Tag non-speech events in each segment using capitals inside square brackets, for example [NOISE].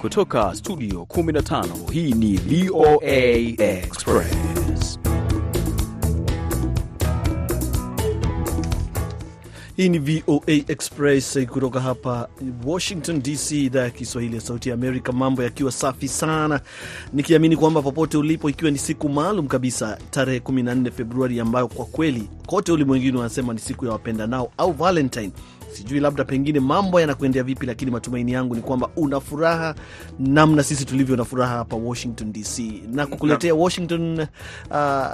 Kutoka studio 15 hii ni VOA Express. Hii ni VOA Express kutoka hapa Washington DC, idhaa ya Kiswahili ya Sauti ya Amerika. Mambo yakiwa safi sana, nikiamini kwamba popote ulipo, ikiwa ni siku maalum kabisa, tarehe 14 Februari, ambayo kwa kweli kote ulimwenguni wanasema ni siku ya wapenda nao au Valentine. Sijui labda pengine mambo yanakuendea vipi, lakini matumaini yangu ni kwamba una furaha namna sisi tulivyo na furaha hapa Washington DC na kukuletea Washington uh,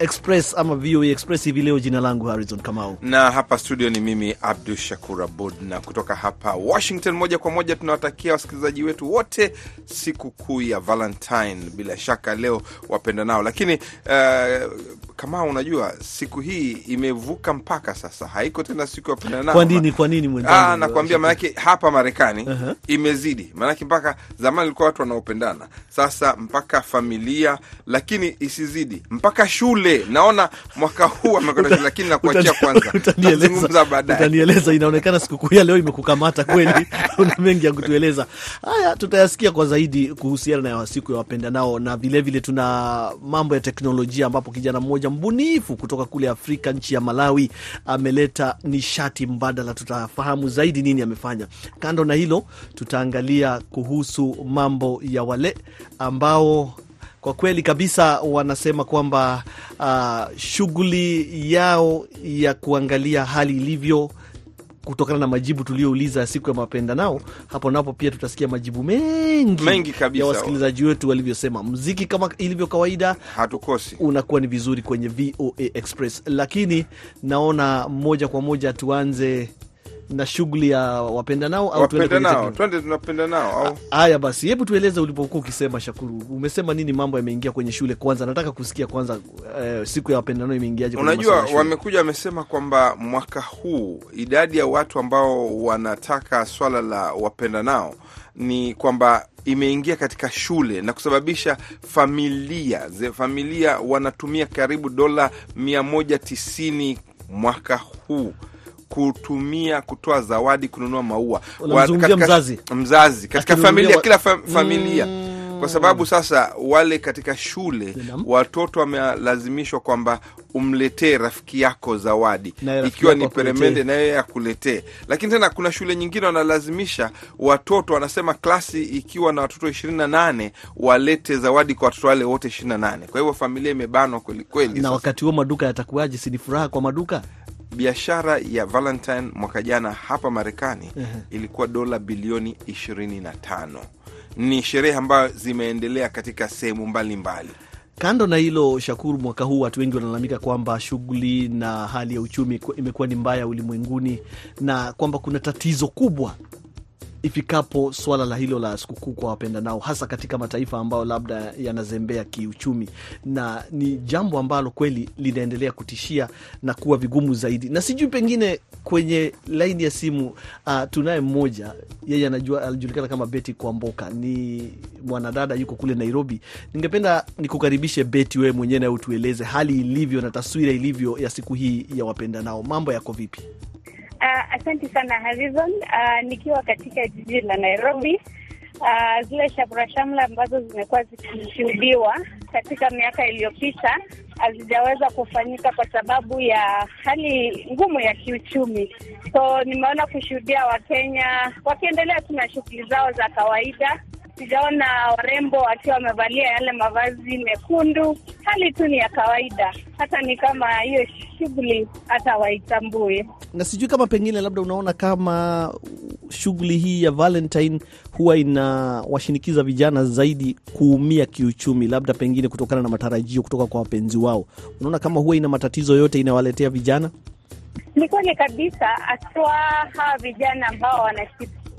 Express ama VOA Express hivi leo. Jina langu Harrison Kamau, na hapa studio ni mimi Abdu Shakur Abud, na kutoka hapa Washington moja kwa moja tunawatakia wasikilizaji wetu wote siku kuu ya Valentine. Bila shaka leo wapenda nao, lakini uh, kama unajua siku hii imevuka mpaka sasa, haiko tena siku ya wapenda nao. Kwa nini? Kwa nini mwenzangu? Ah, nakwambia maanake hapa Marekani uh -huh. imezidi, maanake mpaka zamani ilikuwa watu wanaopendana, sasa mpaka familia, lakini isizidi mpaka shule naona mwaka huu amekwenda shule, lakini nakuachia kwanza, tutazungumza baadaye. Utanieleza, inaonekana sikukuu ya leo imekukamata kweli. [LAUGHS] Una mengi ya kutueleza. Haya, tutayasikia kwa zaidi kuhusiana na siku ya wapendanao, na vilevile tuna mambo ya teknolojia, ambapo kijana mmoja mbunifu kutoka kule Afrika, nchi ya Malawi, ameleta nishati mbadala. Tutafahamu zaidi nini amefanya. Kando na hilo, tutaangalia kuhusu mambo ya wale ambao kwa kweli kabisa wanasema kwamba uh, shughuli yao ya kuangalia hali ilivyo kutokana na majibu tuliouliza siku ya mapenda nao hapo napo, pia tutasikia majibu mengi, mengi kabisa. ya wasikilizaji wetu walivyosema. Mziki kama ilivyo kawaida, hatukosi, unakuwa ni vizuri kwenye VOA Express, lakini naona moja kwa moja tuanze na shughuli ya wapenda nao au wapenda nao, twende tunapenda nao au haya? Basi hebu tueleze ulipokuwa ukisema. Shakuru, umesema nini? Mambo yameingia kwenye shule. Kwanza nataka kusikia kwanza, eh, siku ya wapenda nao imeingiaje? Unajua, wamekuja wamesema kwamba mwaka huu idadi ya watu ambao wanataka swala la wapenda nao ni kwamba imeingia katika shule na kusababisha familia ze familia wanatumia karibu dola mia moja tisini mwaka huu kutumia kutoa zawadi, kununua maua katika, mzazi, mzazi katika familia wa... kila fa familia mm. Kwa sababu sasa wale katika shule watoto wamelazimishwa kwamba umletee rafiki yako zawadi, ikiwa ni peremende na yeye akuletee. Lakini tena kuna shule nyingine wanalazimisha watoto, wanasema klasi ikiwa na watoto ishirini na nane walete zawadi kwa watoto wale wote ishirini na nane. Kwa hivyo familia imebanwa kwelikweli. Na wakati huo maduka yatakuwaje? Si ni furaha kwa maduka biashara ya Valentine mwaka jana hapa Marekani uh -huh. ilikuwa dola bilioni 25. Ni sherehe ambayo zimeendelea katika sehemu mbalimbali. Kando na hilo, Shakuru, mwaka huu watu wengi wanalalamika kwamba shughuli na hali ya uchumi imekuwa ni mbaya ulimwenguni na kwamba kuna tatizo kubwa ifikapo swala la hilo la sikukuu kwa wapenda nao, hasa katika mataifa ambayo labda yanazembea kiuchumi, na ni jambo ambalo kweli linaendelea kutishia na kuwa vigumu zaidi. Na sijui pengine kwenye laini ya simu uh, tunaye mmoja, yeye anajua, anajulikana kama Beti Kwamboka, ni mwanadada yuko kule Nairobi. Ningependa nikukaribishe Beti, wewe mwenyewe naye utueleze hali ilivyo na taswira ilivyo ya siku hii ya wapenda nao, mambo yako vipi? Asante sana Harrison. Uh, nikiwa katika jiji la Nairobi, uh, zile shamra shamla ambazo zimekuwa zikishuhudiwa katika miaka iliyopita hazijaweza kufanyika kwa sababu ya hali ngumu ya kiuchumi. So nimeona kushuhudia Wakenya wakiendelea tu na shughuli zao za kawaida. Sijaona warembo wakiwa wamevalia yale mavazi mekundu. Hali tu ni ya kawaida, hata ni kama hiyo shughuli hata waitambue. Na sijui kama pengine labda unaona kama shughuli hii ya Valentine huwa inawashinikiza vijana zaidi kuumia kiuchumi, labda pengine kutokana na matarajio kutoka kwa wapenzi wao. Unaona kama huwa ina matatizo yote inawaletea vijana? Ni kweli kabisa, haswa hawa vijana ambao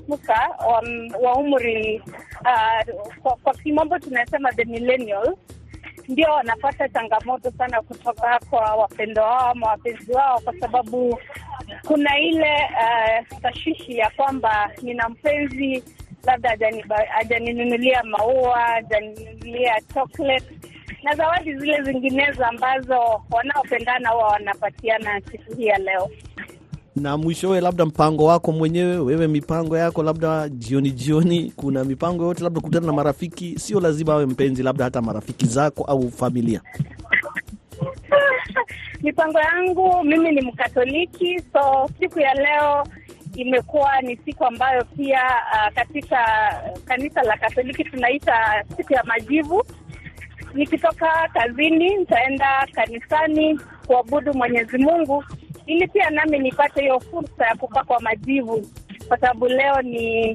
wanachipuka wa, wa umri uh, kwa, kwa kimombo tunasema the millennials ndio wanapata changamoto sana kutoka kwa wapendo wao ama wapenzi wao, kwa sababu kuna ile uh, tashishi ya kwamba nina mpenzi labda hajaninunulia maua, hajaninunulia chocolate na zawadi zile zinginezo ambazo wanaopendana huwa wanapatiana siku hii ya leo. Na mwishowe, labda mpango wako mwenyewe wewe, mipango yako labda jioni jioni, kuna mipango yote, labda kukutana na marafiki, sio lazima awe mpenzi, labda hata marafiki zako au familia? [LAUGHS] Mipango yangu mimi ni Mkatoliki, so siku ya leo imekuwa ni siku ambayo pia uh, katika kanisa la Katoliki tunaita siku ya majivu. Nikitoka kazini nitaenda kanisani kuabudu Mwenyezi Mungu ili pia nami nipate hiyo fursa ya kupakwa majivu, kwa sababu leo ni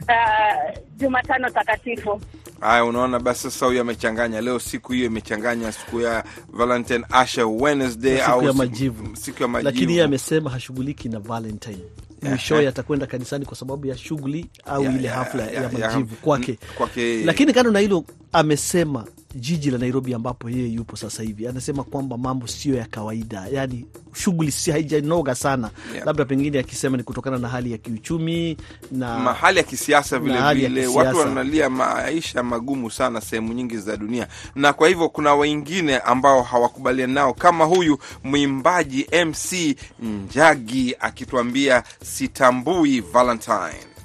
uh, Jumatano takatifu. Haya, unaona, basi sasa huyu amechanganya leo, siku hiyo imechanganya siku ya Valentine, Asha Wednesday siku ya majivu. siku ya majivu. Lakini yeye amesema hashughuliki na Valentine, mwishowe atakwenda kanisani kwa sababu ya shughuli au Ya- ile hafla ya, ya- ya- majivu kwake. kwake. Lakini kando na hilo, amesema jiji la Nairobi ambapo yeye yupo sasa hivi, anasema kwamba mambo sio ya kawaida, yani shughuli si haijanoga sana. Yeah. labda pengine akisema ni kutokana na hali ya kiuchumi na mahali ya kisiasa vile Na hali ya vile, watu wanalia maisha magumu sana sehemu nyingi za dunia, na kwa hivyo kuna wengine ambao hawakubaliani nao, kama huyu mwimbaji MC Njagi akituambia sitambui Valentine.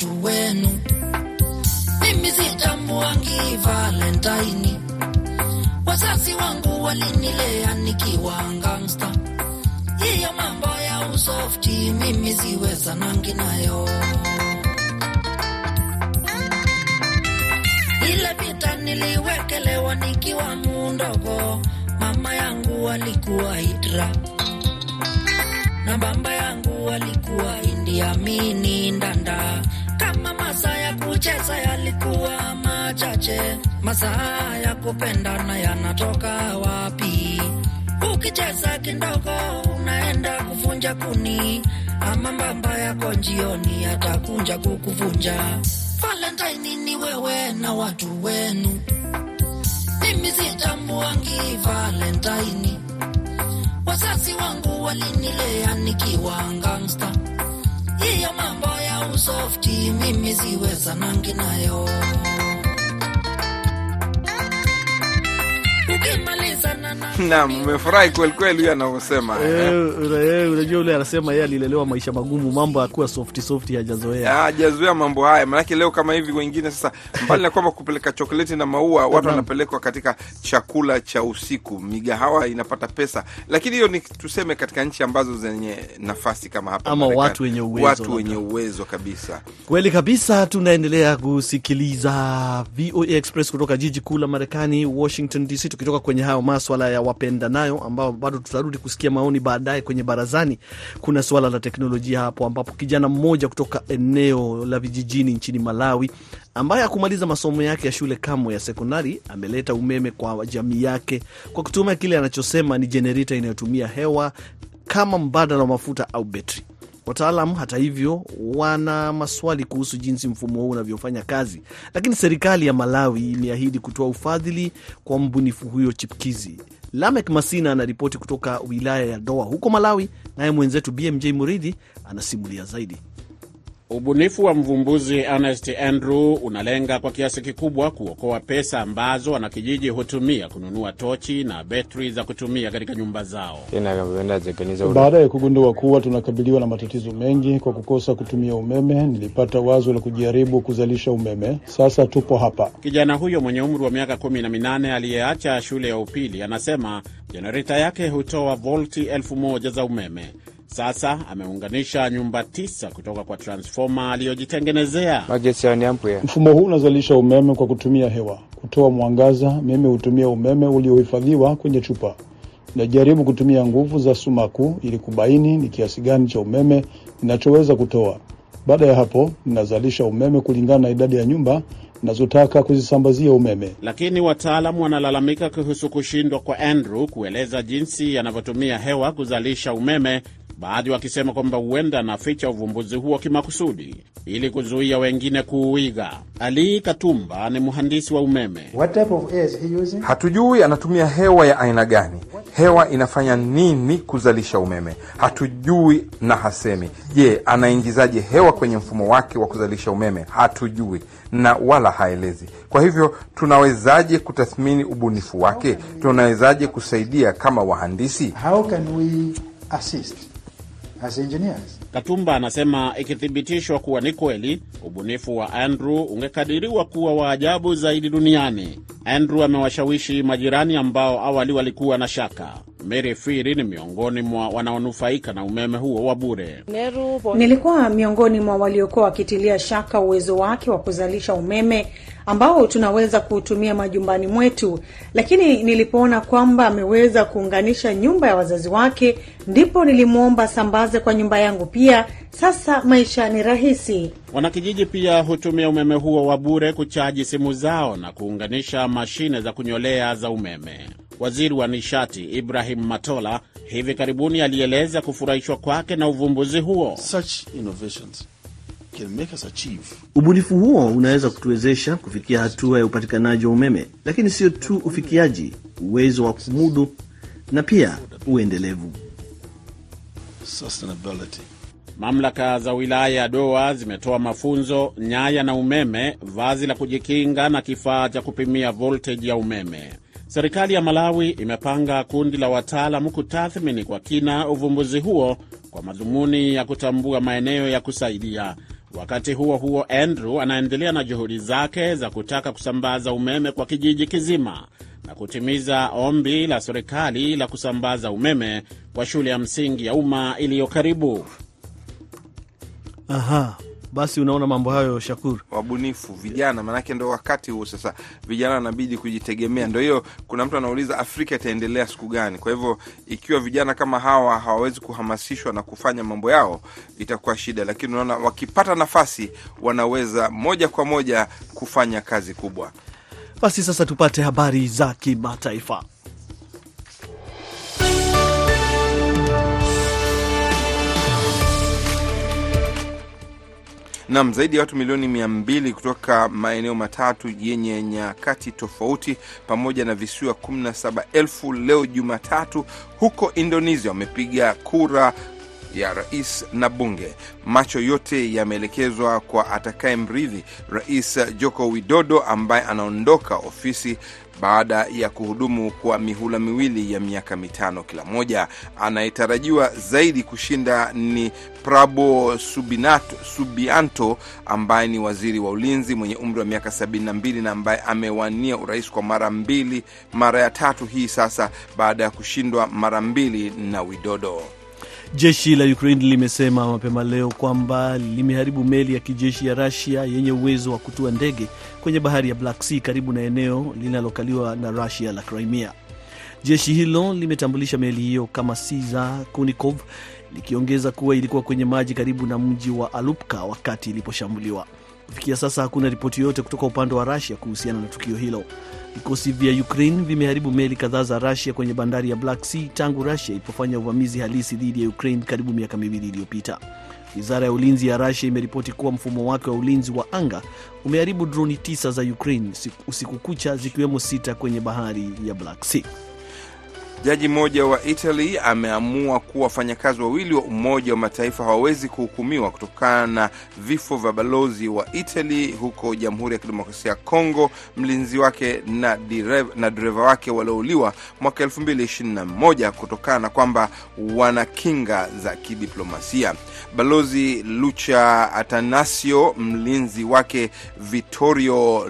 Watu wenu, mimi sitambuangi Valentine. Wazazi wangu walinilea nikiwa gangsta, hiyo mambo ya usofti mimi siweza nangi nayo. Ile vita niliwekelewa nikiwa mundogo, mama yangu alikuwa hidra na baba yangu alikuwa India mini ndanda. Kucheza yalikuwa machache, masaa ya kupendana yanatoka wapi? Ukicheza kidogo unaenda kuvunja kuni, ama mbamba yako njioni atakunja kukuvunja. Valentine ni wewe na watu wenu, mimi sitamwangi Valentine. Wazazi wangu walinilea nikiwa gangsta, ya usofti mimi siweza nangi nayo. [LAUGHS] Naam, umefurahi kweli kweli huyo anavyosema. Eh, una- eh, unajua yule anasema yeye alilelewa maisha magumu, mambo akuwa soft soft, hajazoea. hajazoea mambo haya, manake leo kama hivi wengine sasa, mbali na kwamba kupeleka chokoleti na maua, watu wanapelekwa katika chakula cha usiku, migahawa inapata pesa, lakini hiyo ni tuseme katika nchi ambazo zenye nafasi kama hapa Ama watu wenye uwezo watu wenye uwezo kabisa. Kweli kabisa, tunaendelea kusikiliza VOA Express kutoka jiji kuu la Marekani, Washington DC, tukitoka kwenye hayo maswala ya wapendanayo, ambao bado tutarudi kusikia maoni baadaye kwenye barazani. Kuna swala la teknolojia hapo, ambapo kijana mmoja kutoka eneo la vijijini nchini Malawi ambaye hakumaliza masomo yake ya shule kamwe ya sekondari ameleta umeme kwa jamii yake kwa kutumia kile anachosema ni jenereta inayotumia hewa kama mbadala wa mafuta au betri. Wataalam hata hivyo, wana maswali kuhusu jinsi mfumo huu unavyofanya kazi, lakini serikali ya Malawi imeahidi kutoa ufadhili kwa mbunifu huyo chipkizi. Lamek Masina anaripoti kutoka wilaya ya Doa huko Malawi, naye mwenzetu BMJ Muridhi anasimulia zaidi. Ubunifu wa mvumbuzi Ernest Andrew unalenga kwa kiasi kikubwa kuokoa pesa ambazo wanakijiji hutumia kununua tochi na betri za kutumia katika nyumba zao. Baada ya kugundua kuwa tunakabiliwa na matatizo mengi kwa kukosa kutumia umeme, nilipata wazo la kujaribu kuzalisha umeme. Sasa tupo hapa. Kijana huyo mwenye umri wa miaka 18 aliyeacha shule ya upili anasema jenereta yake hutoa volti elfu moja za umeme. Sasa ameunganisha nyumba tisa kutoka kwa transfoma aliyojitengenezea. Mfumo huu unazalisha umeme kwa kutumia hewa. Kutoa mwangaza, mimi hutumia umeme uliohifadhiwa kwenye chupa. Najaribu kutumia nguvu za sumaku ili kubaini ni kiasi gani cha umeme ninachoweza kutoa. Baada ya hapo, ninazalisha umeme kulingana na idadi ya nyumba nazotaka kuzisambazia umeme. Lakini wataalamu wanalalamika kuhusu kushindwa kwa Andrew kueleza jinsi yanavyotumia hewa kuzalisha umeme baadhi wakisema kwamba huenda anaficha uvumbuzi huo kimakusudi ili kuzuia wengine kuuiga. Ali Katumba ni mhandisi wa umeme. What type of air is he using? Hatujui anatumia hewa ya aina gani, hewa inafanya nini kuzalisha umeme, hatujui na hasemi. Je, anaingizaje hewa kwenye mfumo wake wa kuzalisha umeme? Hatujui na wala haelezi. Kwa hivyo tunawezaje kutathmini ubunifu wake? Tunawezaje kusaidia kama wahandisi? How can we assist as engineers? Katumba anasema ikithibitishwa kuwa ni kweli, ubunifu wa Andrew ungekadiriwa kuwa wa ajabu zaidi duniani. Andrew amewashawishi majirani ambao awali walikuwa na shaka. Mary Firi ni miongoni mwa wanaonufaika na umeme huo wa bure. Nilikuwa miongoni mwa waliokuwa wakitilia shaka uwezo wake wa kuzalisha umeme ambao tunaweza kuutumia majumbani mwetu, lakini nilipoona kwamba ameweza kuunganisha nyumba ya wazazi wake, ndipo nilimwomba sambaze kwa nyumba yangu pia. Sasa maisha ni rahisi. Wanakijiji pia hutumia umeme huo wa bure kuchaji simu zao na kuunganisha mashine za kunyolea za umeme. Waziri wa nishati Ibrahim Matola hivi karibuni alieleza kufurahishwa kwake na uvumbuzi huo. Such innovations can make us achieve Ubunifu huo unaweza kutuwezesha kufikia hatua ya upatikanaji wa umeme, lakini sio tu ufikiaji, uwezo wa kumudu na pia uendelevu. Mamlaka za wilaya ya Doa zimetoa mafunzo, nyaya na umeme, vazi la kujikinga na kifaa cha kupimia volteji ya umeme. Serikali ya Malawi imepanga kundi la wataalamu kutathmini kwa kina uvumbuzi huo kwa madhumuni ya kutambua maeneo ya kusaidia. Wakati huo huo, Andrew anaendelea na juhudi zake za kutaka kusambaza umeme kwa kijiji kizima na kutimiza ombi la serikali la kusambaza umeme kwa shule ya msingi ya umma iliyo karibu. Aha, basi unaona mambo hayo, Shakur. wabunifu vijana, maanake ndo wakati huu sasa, vijana wanabidi kujitegemea. Ndo hiyo, kuna mtu anauliza Afrika itaendelea siku gani? Kwa hivyo ikiwa vijana kama hawa hawawezi kuhamasishwa na kufanya mambo yao, itakuwa shida, lakini unaona wakipata nafasi wanaweza moja kwa moja kufanya kazi kubwa. Basi sasa tupate habari za kimataifa. Nam, zaidi ya watu milioni mia mbili kutoka maeneo matatu yenye nyakati tofauti pamoja na visiwa 17,000 leo Jumatatu huko Indonesia wamepiga kura ya rais na bunge. Macho yote yameelekezwa kwa atakaye mrithi Rais Joko Widodo ambaye anaondoka ofisi baada ya kuhudumu kwa mihula miwili ya miaka mitano kila moja. Anayetarajiwa zaidi kushinda ni Prabo Subinato, Subianto ambaye ni waziri wa ulinzi mwenye umri wa miaka 72 na ambaye amewania urais kwa mara mbili, mara ya tatu hii sasa baada ya kushindwa mara mbili na Widodo. Jeshi la Ukraine limesema mapema leo kwamba limeharibu meli ya kijeshi ya Russia yenye uwezo wa kutua ndege kwenye bahari ya Black Sea karibu na eneo linalokaliwa na Russia la Crimea. Jeshi hilo limetambulisha meli hiyo kama Caesar Kunikov, likiongeza kuwa ilikuwa kwenye maji karibu na mji wa Alupka wakati iliposhambuliwa. Kufikia sasa hakuna ripoti yoyote kutoka upande wa Rusia kuhusiana na tukio hilo. Vikosi vya Ukraine vimeharibu meli kadhaa za Rusia kwenye bandari ya Black Sea tangu Rusia ilipofanya uvamizi halisi dhidi ya Ukraine karibu miaka miwili iliyopita. Wizara ya ulinzi ya Rusia imeripoti kuwa mfumo wake wa ulinzi wa anga umeharibu droni tisa za Ukraine usiku kucha, zikiwemo sita kwenye bahari ya Black Sea. Jaji mmoja wa Italy ameamua kuwa wafanyakazi wawili wa Umoja wa Mataifa hawawezi kuhukumiwa kutokana na vifo vya balozi wa Italy huko Jamhuri ya Kidemokrasia ya Kongo, mlinzi wake na dereva, na dereva wake waliouliwa mwaka 2021 kutokana na kwamba wana kinga za kidiplomasia. Balozi Lucha Atanasio, mlinzi wake Vittorio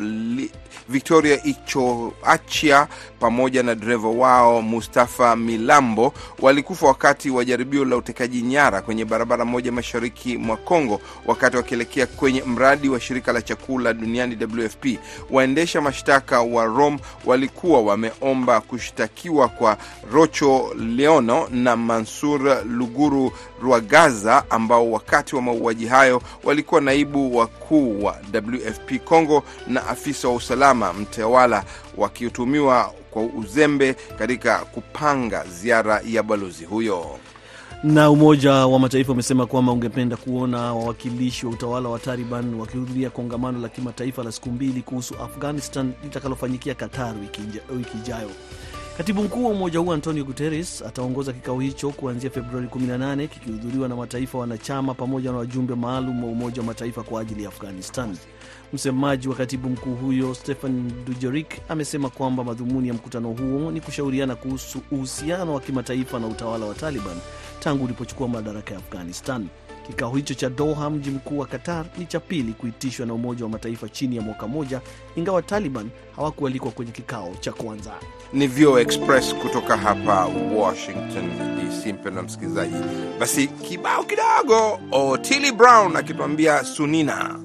Victoria Ichoachia pamoja na dereva wao Mustafa Milambo walikufa wakati wa jaribio la utekaji nyara kwenye barabara moja mashariki mwa Kongo wakati wakielekea kwenye mradi wa shirika la chakula duniani WFP. Waendesha mashtaka wa Rome walikuwa wameomba kushtakiwa kwa Rocho Leono na Mansur Luguru Rwagaza ambao wakati wa mauaji hayo walikuwa naibu wakuu wa WFP Kongo na afisa wa usalama mtawala wakitumiwa kwa uzembe katika kupanga ziara ya balozi huyo. Na Umoja wa Mataifa umesema kwamba ungependa kuona wawakilishi wa utawala wa Taliban wakihudhuria kongamano la kimataifa la siku mbili kuhusu Afghanistan litakalofanyikia Qatar wiki ijayo. Katibu mkuu wa umoja huo Antonio Guterres ataongoza kikao hicho kuanzia Februari 18 kikihudhuriwa na mataifa wanachama pamoja na wajumbe maalum wa Umoja wa Mataifa kwa ajili ya Afghanistan. Msemaji wa katibu mkuu huyo stephan Dujerik amesema kwamba madhumuni ya mkutano huo ni kushauriana kuhusu uhusiano wa kimataifa na utawala wa Taliban tangu ulipochukua madaraka ya Afghanistan. Kikao hicho cha Doha, mji mkuu wa Qatar, ni cha pili kuitishwa na Umoja wa Mataifa chini ya mwaka mmoja, ingawa Taliban hawakualikwa kwenye kikao cha kwanza. Ni VOA Express kutoka hapa Washington DC. Mpendwa msikilizaji, basi kibao kidogo, Otili Brown akituambia Sunina.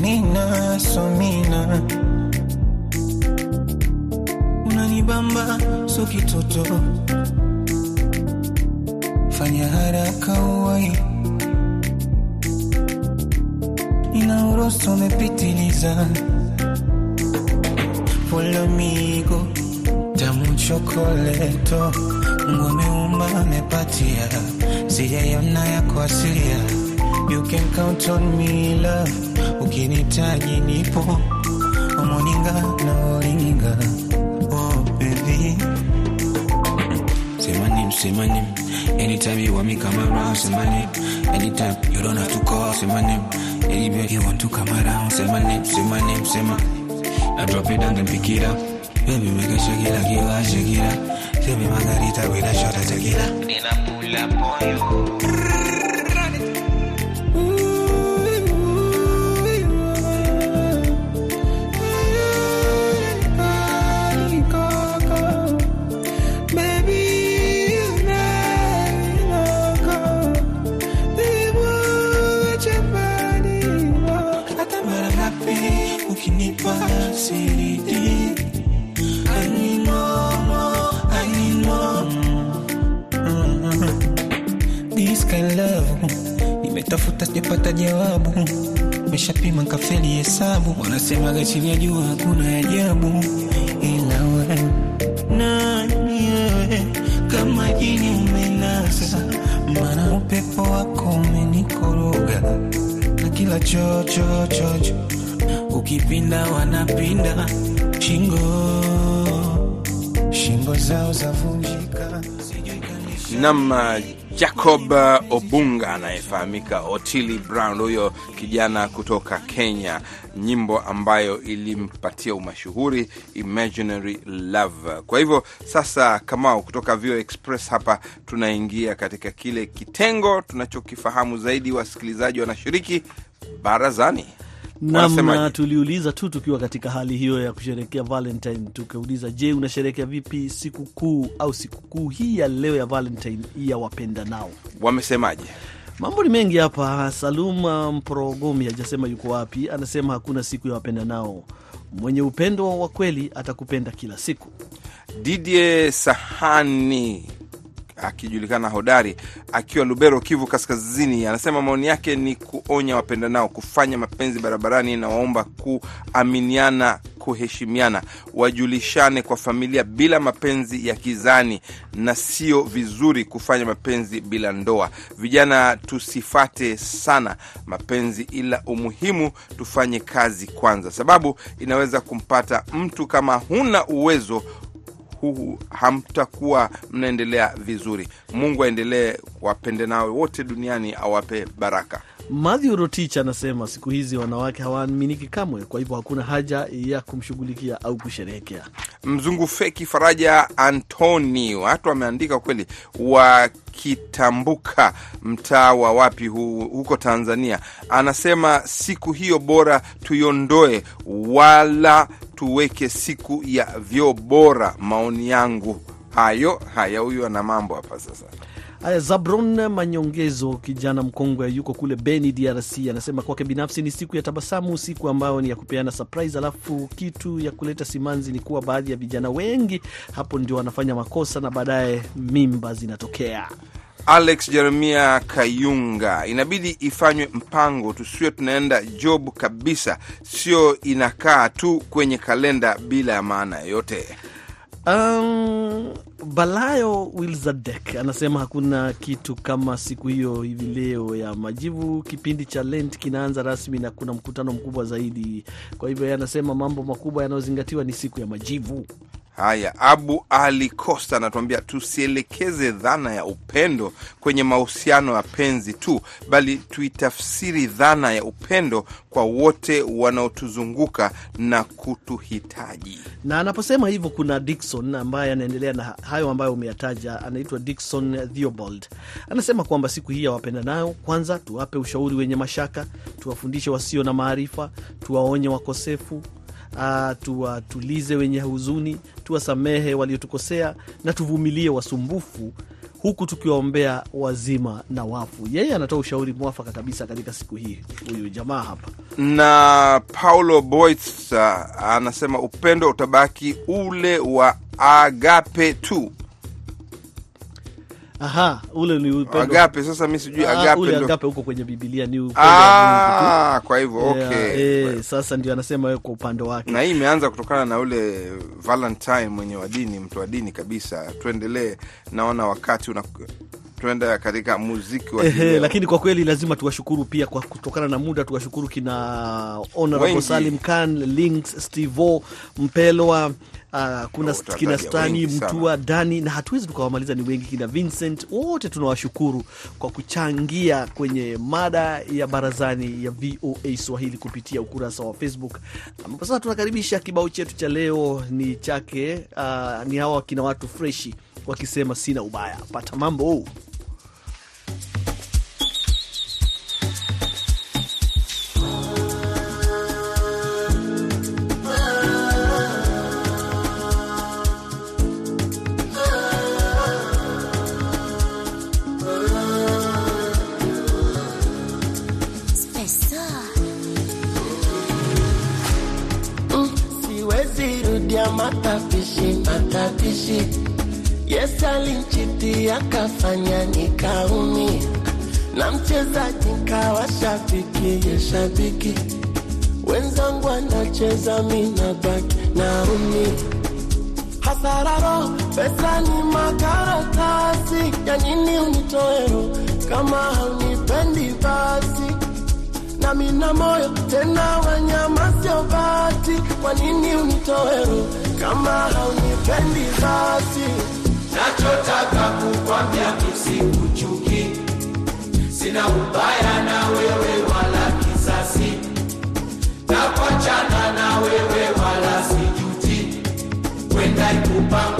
Sonina, sonina, unanibamba so kitoto, fanya haraka uwai, ina urosto umepitiliza, polomigo tamu chokoleto, Mungu ameumba amepatia, sijaiona yako asilia, you can count on me love ukinitaji nipo. Omoninga na ulinga oh baby. My name anytime you want me come around say anytime you don't have to call say anywhere you want to come around say my name I drop it down then pick it up. Baby make it shake it like you like shake it up. Say margarita with a shot of tequila Nina pula up hesabu, wanasemaga chini ya jua hakuna ajabu, ila wewe nani wewe, kama jini umenasa, mana upepo wako umenikoroga. Na kila chochochocho ukipinda wanapinda. Shingo shingo zao zavunjika. Nam Jacob Obunga anayefahamika Otili Brown, huyo kijana kutoka Kenya, nyimbo ambayo ilimpatia umashuhuri Imaginary Love. Kwa hivyo sasa, Kamau, kutoka Vio Express hapa tunaingia katika kile kitengo tunachokifahamu zaidi, wasikilizaji wanashiriki barazani. Namna tuliuliza tu tukiwa katika hali hiyo ya kusherekea Valentine, tukauliza, je, unasherekea vipi sikukuu au sikukuu hii ya leo ya Valentine ya wapenda nao? Wamesemaje? Mambo ni mengi hapa. Saluma Mprogomi hajasema yuko wapi, anasema hakuna siku ya wapenda nao, mwenye upendo wa kweli atakupenda kila siku. Didie Sahani akijulikana hodari akiwa Lubero, Kivu Kaskazini, anasema maoni yake ni kuonya wapendanao kufanya mapenzi barabarani, na waomba kuaminiana, kuheshimiana, wajulishane kwa familia bila mapenzi ya kizani, na sio vizuri kufanya mapenzi bila ndoa. Vijana tusifate sana mapenzi, ila umuhimu tufanye kazi kwanza, sababu inaweza kumpata mtu kama huna uwezo huu hamtakuwa mnaendelea vizuri. Mungu aendelee wapende nawe wote duniani, awape baraka. Matthew Rotich anasema siku hizi wanawake hawaaminiki kamwe, kwa hivyo hakuna haja ya kumshughulikia au kusherehekea. Mzungu feki Faraja Antoni, watu wameandika kweli, wakitambuka mtaa wa wapi hu, huko Tanzania, anasema siku hiyo bora tuiondoe, wala tuweke siku ya vyoo bora. Maoni yangu hayo haya. Huyu ana mambo hapa sasa. Zabron Manyongezo, kijana mkongwe, yuko kule Beni, DRC, anasema kwake binafsi ni siku ya tabasamu, siku ambayo ni ya kupeana surprise. Alafu kitu ya kuleta simanzi ni kuwa baadhi ya vijana wengi hapo ndio wanafanya makosa na baadaye mimba zinatokea. Alex Jeremia Kayunga, inabidi ifanywe mpango, tusiwe tunaenda job kabisa, sio inakaa tu kwenye kalenda bila ya maana yoyote. Um, Balayo Wilzadek anasema hakuna kitu kama siku hiyo hivi leo ya majivu. Kipindi cha Lent kinaanza rasmi na kuna mkutano mkubwa zaidi. Kwa hivyo yeye anasema mambo makubwa yanayozingatiwa ni siku ya majivu. Haya, Abu Ali Costa anatuambia tusielekeze dhana ya upendo kwenye mahusiano ya penzi tu, bali tuitafsiri dhana ya upendo kwa wote wanaotuzunguka na kutuhitaji. Na anaposema hivyo, kuna Dikson ambaye anaendelea na hayo ambayo umeyataja, anaitwa Dikson Theobald. Anasema kwamba siku hii ya wapenda nayo, kwanza tuwape ushauri wenye mashaka, tuwafundishe wasio na maarifa, tuwaonye wakosefu Uh, tuwatulize wenye huzuni, tuwasamehe waliotukosea na tuvumilie wasumbufu, huku tukiwaombea wazima na wafu. Yeye anatoa ushauri mwafaka kabisa katika siku hii, huyu jamaa hapa. Na Paulo Boits uh, anasema upendo utabaki ule wa agape tu. Aha, ule ni upendo agape. Sasa mimi sijui Ah, agape ule agape huko kwenye Biblia ni upendo Ah, kwa hivyo Yeah, okay. eh, sasa ndio anasema wewe kwa upande wake na hii imeanza kutokana na ule Valentine mwenye wa dini, mtu wa dini kabisa. Tuendelee, naona wakati una tuenda katika muziki wa Ehe, lakini kwa kweli lazima tuwashukuru pia kwa kutokana na muda, tuwashukuru kina Honorable. Salim Khan, Links, Stevo Mpelwa, uh, kuna no, kina Stani. Mtua, Dani na hatuwezi tukawamaliza, ni wengi, kina Vincent, wote tunawashukuru kwa kuchangia kwenye mada ya barazani ya VOA Swahili kupitia ukurasa wa Facebook, ambapo sasa tunakaribisha kibao chetu cha leo. Ni chake uh, ni hawa kina watu freshi wakisema sina ubaya. Pata mambo alinchitia akafanya nikaumia, na mchezaji nkawa shabiki ya shabiki, wenzangu anacheza minabaki naumia. Hasararo pesa ni makaratasi. Ya nini unitoero kama haunipendi basi. Na mina moyo tena wanyama sio bati. Kwa nini unitoero kama haunipendi basi nachotaka kukwambia kisikuchuki, sina ubaya na wewe wala kisasi, na kuachana na wewe wala sijuti, haikuwa yangu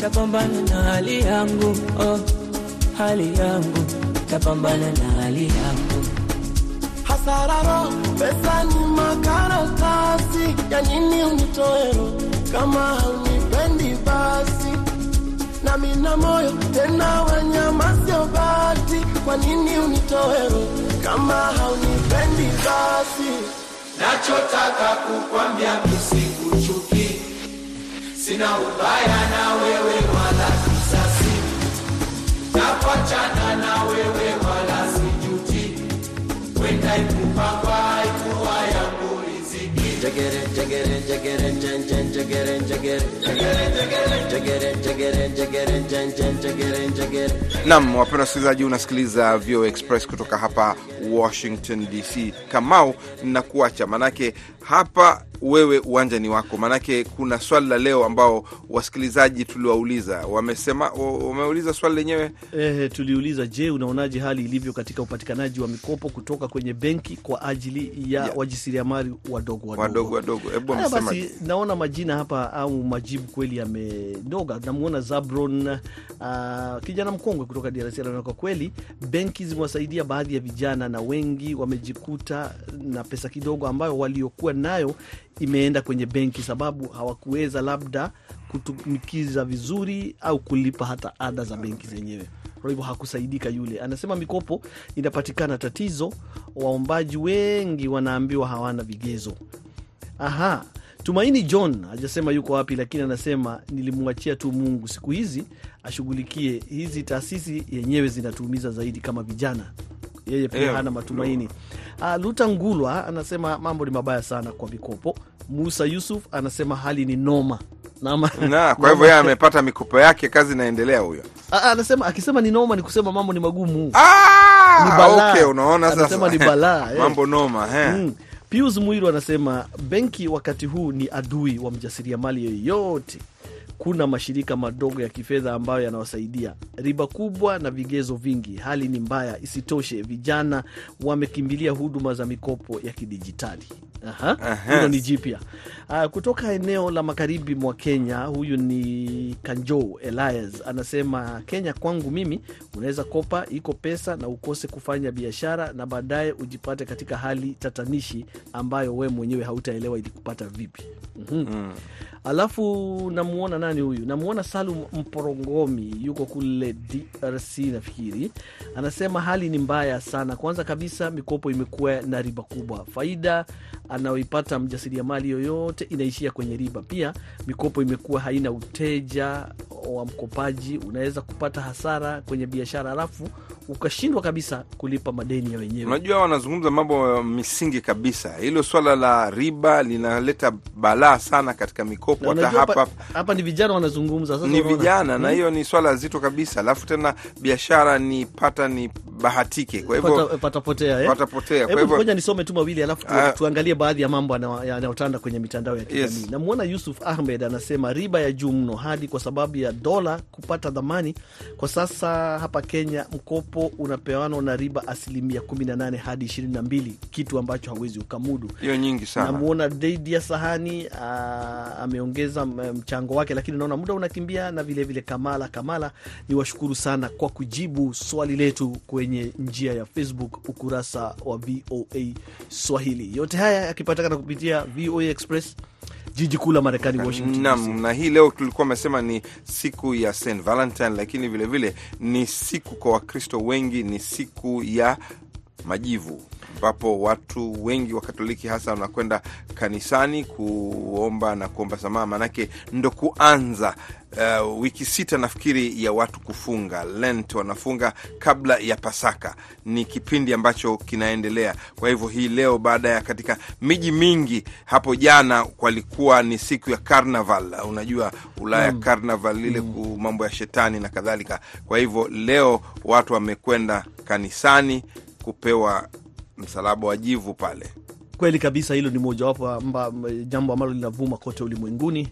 tapambana na hali yangu oh, hali yangu. Tapambana na hali yangu. Hasararo pesa ni makaratasi ya nini unitoero kama haunipendi basi. Na mina moyo tena wanyama sio bati kwa nini unitoero kama haunipendi basi? Nachotaka kukwambia kisikuchuki, sina ubaya na wewe wala kisasi, na kuachana na wewe wala sijuti, kwenda ikupangwa haikuwa yangu riziki. Nam, wapenda wasikilizaji, unasikiliza VOA Express kutoka hapa Washington DC. Kamau, nakuacha manake hapa wewe uwanja ni wako, maanake kuna swali la leo ambao wasikilizaji tuliwauliza, wamesema wameuliza swali lenyewe eh, tuliuliza, je, unaonaje hali ilivyo katika upatikanaji wa mikopo kutoka kwenye benki kwa ajili ya Yeah. wajasiriamali wadogo wadogo wadogo. Hebu Haya wamesema basi, naona majina hapa au majibu kweli yamenoga. Namwona Zabron uh, kijana mkongwe kutoka DRC anaona kwa kweli benki zimewasaidia baadhi ya vijana na wengi wamejikuta na pesa kidogo ambayo waliokuwa nayo imeenda kwenye benki, sababu hawakuweza labda kutumikiza vizuri au kulipa hata ada za benki zenyewe kwa hivyo hakusaidika yule. Anasema mikopo inapatikana, tatizo waombaji wengi wanaambiwa hawana vigezo. Aha, Tumaini John hajasema yuko wapi, lakini anasema nilimwachia tu Mungu, siku hizi ashughulikie hizi taasisi, yenyewe zinatuumiza zaidi kama vijana. Yeye pia Eh, hana matumaini. Ah, Luta Ngulwa anasema mambo ni mabaya sana kwa mikopo. Musa Yusuf anasema hali ni noma Nama, [LAUGHS] na kwa hivyo yeye amepata mikopo yake, kazi inaendelea huyo. Ah, ah, anasema akisema ni noma ni kusema mambo ni magumu. Ah, Ni balaa. okay, unaona Anasema ni balaa, [LAUGHS] eh. mambo noma eh. Mm. Pius Mwiru anasema benki wakati huu ni adui wa mjasiriamali yoyote. Kuna mashirika madogo ya kifedha ambayo yanawasaidia, riba kubwa na vigezo vingi. Hali ni mbaya. Isitoshe, vijana wamekimbilia huduma za mikopo ya kidijitali. Hilo ni jipya. Ah, kutoka eneo la magharibi mwa Kenya, huyu ni Kanjo Elias anasema, Kenya kwangu mimi, unaweza kopa, iko pesa na ukose kufanya biashara na baadaye ujipate katika hali tatanishi ambayo we mwenyewe hautaelewa ilikupata vipi. Mhm. Alafu namuona nani huyu, namuona Salum Mporongomi, yuko kule DRC nafikiri, anasema hali ni mbaya sana. Kwanza kabisa mikopo imekuwa na riba kubwa, faida anayoipata mjasiriamali yoyote inaishia kwenye riba. Pia mikopo imekuwa haina uteja wa mkopaji, unaweza kupata hasara kwenye biashara alafu ukashindwa kabisa kulipa madeni ya wenyewe. Unajua, wanazungumza mambo ya misingi kabisa. Hilo swala la riba linaleta balaa sana katika mikopo. Hata hapa hapa, ni vijana wanazungumza sasa, ni vijana na Hmm? hiyo ni swala zito kabisa, alafu tena biashara ni pata ni bahatike, kwa hivyo Pata- patapotea eh? patapotea. Kwa hivyo ngoja nisome tu mawili alafu tu, Ah. tuangalie baadhi ya mambo yanayotanda kwenye mitandao ya kijamii. Yes. Namwona Yusuf Ahmed anasema riba ya juu mno hadi kwa sababu ya dola kupata dhamani. Kwa sasa hapa Kenya mkopo unapewanwa na riba asilimia 18 hadi 22, kitu ambacho hawezi ukamudu. hiyo nyingi sana. Namuona Deidia Sahani aa, ameongeza mchango wake, lakini naona muda unakimbia, na vilevile vile Kamala Kamala, ni washukuru sana kwa kujibu swali letu kwenye njia ya Facebook, ukurasa wa VOA Swahili. Yote haya yakipatikana kupitia VOA Express, jiji kuu la Marekani, Washington Naam, na hii leo tulikuwa amesema ni siku ya St Valentine, lakini vilevile vile, ni siku kwa Wakristo wengi, ni siku ya majivu ambapo watu wengi wa Katoliki hasa wanakwenda kanisani kuomba na kuomba samaha, manake ndo kuanza uh, wiki sita nafikiri ya watu kufunga Lent, wanafunga kabla ya Pasaka. Ni kipindi ambacho kinaendelea. Kwa hivyo hii leo, baada ya katika miji mingi, hapo jana walikuwa ni siku ya Carnival, unajua Ulaya Mm. Carnival lile mm. mambo ya shetani na kadhalika. Kwa hivyo leo watu wamekwenda kanisani kupewa msalaba wa jivu pale. Kweli kabisa, hilo ni mojawapo amba- jambo ambalo linavuma kote ulimwenguni.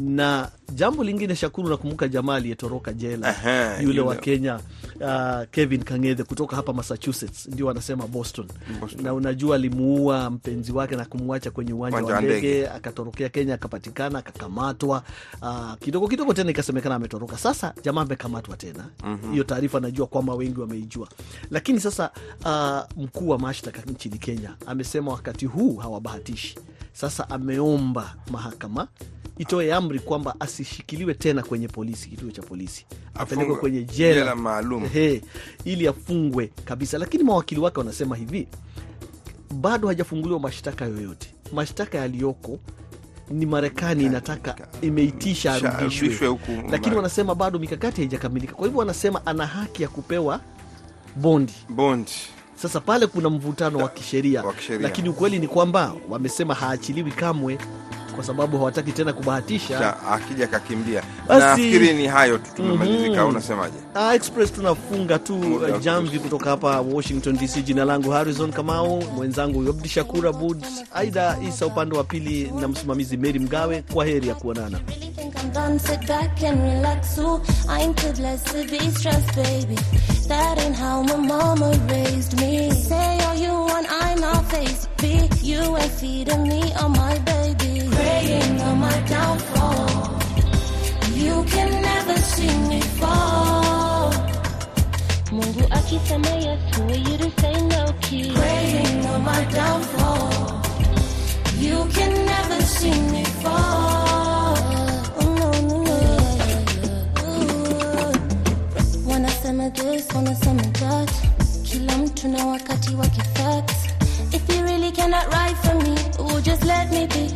Na jambo lingine, Shakuru, nakumbuka jamaa aliyetoroka jela Aha, yule know, wa Kenya uh, Kevin Kang'ethe kutoka hapa Massachusetts, ndio wanasema Boston. Boston. Na unajua alimuua mpenzi wake na kumwacha kwenye uwanja wa ndege. ndege, akatorokea Kenya, akapatikana, akakamatwa. Uh, kidogo kidogo tena ikasemekana ametoroka. Sasa jamaa amekamatwa tena. hiyo mm -hmm. taarifa najua kwamba wengi wameijua, lakini sasa uh, mkuu wa mashtaka nchini Kenya amesema wakati huu hawabahatishi. Sasa ameomba mahakama itoe amri kwamba asishikiliwe tena kwenye polisi, kituo cha polisi, apelekwe kwenye jela, maalum. Ili afungwe kabisa. Lakini mawakili wake wanasema hivi, bado hajafunguliwa mashtaka yoyote. Mashtaka yaliyoko ni Marekani inataka imeitisha Sha- arudishwe, arudishwe lakini wanasema bado mikakati haijakamilika. Kwa hivyo wanasema ana haki ya kupewa bondi. Bondi Sasa pale kuna mvutano wa kisheria, lakini ukweli ni kwamba wamesema haachiliwi kamwe kwa sababu hawataki tena kubahatisha akija kakimbia. Nafikiri ni hayo tu tumemalizika. Mhm. Unasemaje? Ah, Express tunafunga tu uh, jamvi kutoka hapa Washington DC. Jina langu Harrison Kamau, mwenzangu Abdi Shakur Abud, Aida Isa upande wa pili na msimamizi Meri Mgawe. Kwa heri ya kuonana. That ain't how my mama raised me. Say all you want, I'm not face B. You ain't feeding me or my baby. Praying on my downfall. You can never see me fall. Mungu who are you to say no, kid? Praying on my downfall. You can never see me fall. Wanasema this, wanasema that. Kila mtu na wakati wake facts. If you really cannot ride for me, oh, just let me be.